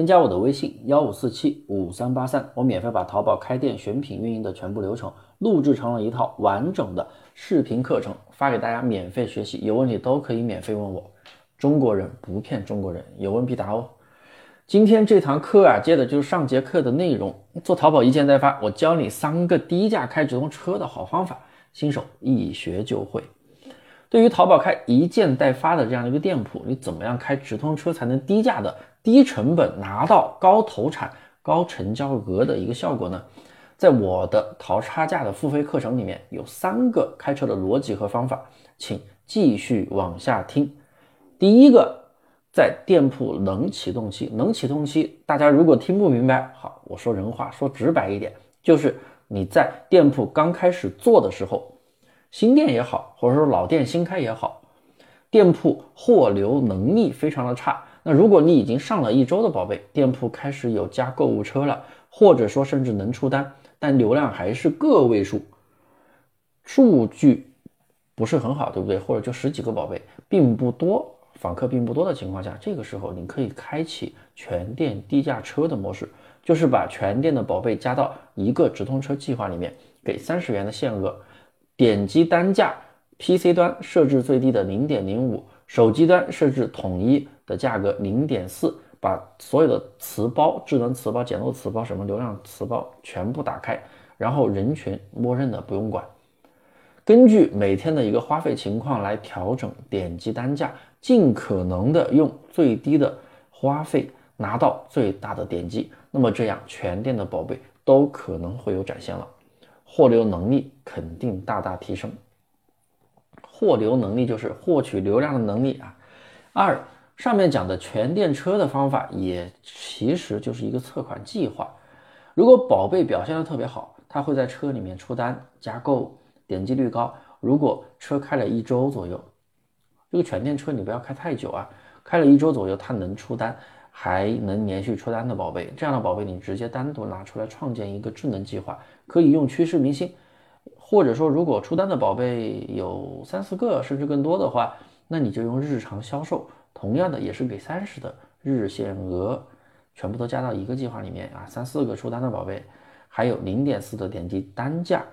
添加我的微信幺五四七五三八三，我免费把淘宝开店选品运营的全部流程录制成了一套完整的视频课程，发给大家免费学习，有问题都可以免费问我。中国人不骗中国人，有问必答哦。今天这堂课啊，接的就是上节课的内容，做淘宝一件代发，我教你三个低价开直通车的好方法，新手一学就会。对于淘宝开一件代发的这样的一个店铺，你怎么样开直通车才能低价的、低成本拿到高投产、高成交额的一个效果呢？在我的淘差价的付费课程里面有三个开车的逻辑和方法，请继续往下听。第一个，在店铺冷启动期，冷启动期，大家如果听不明白，好，我说人话，说直白一点，就是你在店铺刚开始做的时候。新店也好，或者说老店新开也好，店铺货流能力非常的差。那如果你已经上了一周的宝贝，店铺开始有加购物车了，或者说甚至能出单，但流量还是个位数，数据不是很好，对不对？或者就十几个宝贝，并不多，访客并不多的情况下，这个时候你可以开启全店低价车的模式，就是把全店的宝贝加到一个直通车计划里面，给三十元的限额。点击单价，PC 端设置最低的零点零五，手机端设置统一的价格零点四，把所有的词包、智能词包、简陋词包、什么流量词包全部打开，然后人群默认的不用管，根据每天的一个花费情况来调整点击单价，尽可能的用最低的花费拿到最大的点击，那么这样全店的宝贝都可能会有展现了。货流能力肯定大大提升。货流能力就是获取流量的能力啊。二，上面讲的全电车的方法也其实就是一个测款计划。如果宝贝表现的特别好，他会在车里面出单加购，点击率高。如果车开了一周左右，这个全电车你不要开太久啊，开了一周左右，它能出单。还能连续出单的宝贝，这样的宝贝你直接单独拿出来创建一个智能计划，可以用趋势明星，或者说如果出单的宝贝有三四个甚至更多的话，那你就用日常销售，同样的也是给三十的日限额，全部都加到一个计划里面啊，三四个出单的宝贝，还有零点四的点击单价，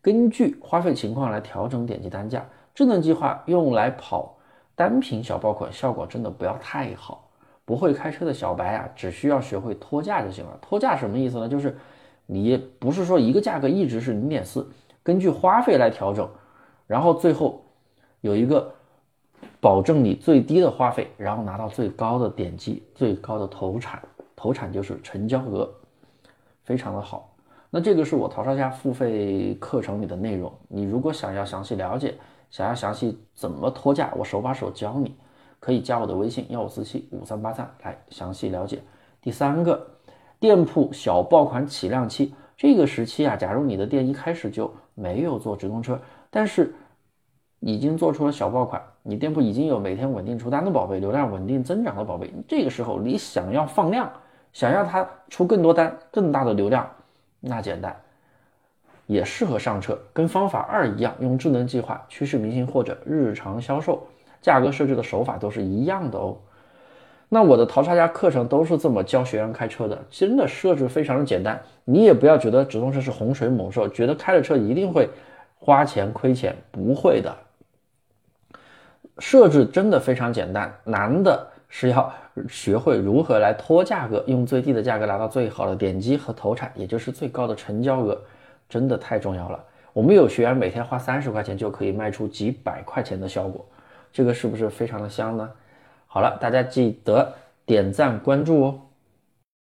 根据花费情况来调整点击单价。智能计划用来跑单品小爆款，效果真的不要太好。不会开车的小白啊，只需要学会拖价就行了。拖价什么意思呢？就是你不是说一个价格一直是零点四，根据花费来调整，然后最后有一个保证你最低的花费，然后拿到最高的点击、最高的投产，投产就是成交额，非常的好。那这个是我淘沙家付费课程里的内容。你如果想要详细了解，想要详细怎么拖价，我手把手教你。可以加我的微信幺五四七五三八三来详细了解。第三个，店铺小爆款起量期这个时期啊，假如你的店一开始就没有做直通车，但是已经做出了小爆款，你店铺已经有每天稳定出单的宝贝，流量稳定增长的宝贝，这个时候你想要放量，想要它出更多单、更大的流量，那简单，也适合上车，跟方法二一样，用智能计划、趋势明星或者日常销售。价格设置的手法都是一样的哦。那我的淘差价课程都是这么教学员开车的，真的设置非常的简单。你也不要觉得直通车是洪水猛兽，觉得开了车一定会花钱亏钱，不会的。设置真的非常简单，难的是要学会如何来拖价格，用最低的价格拿到最好的点击和投产，也就是最高的成交额，真的太重要了。我们有学员每天花三十块钱就可以卖出几百块钱的效果。这个是不是非常的香呢？好了，大家记得点赞关注哦。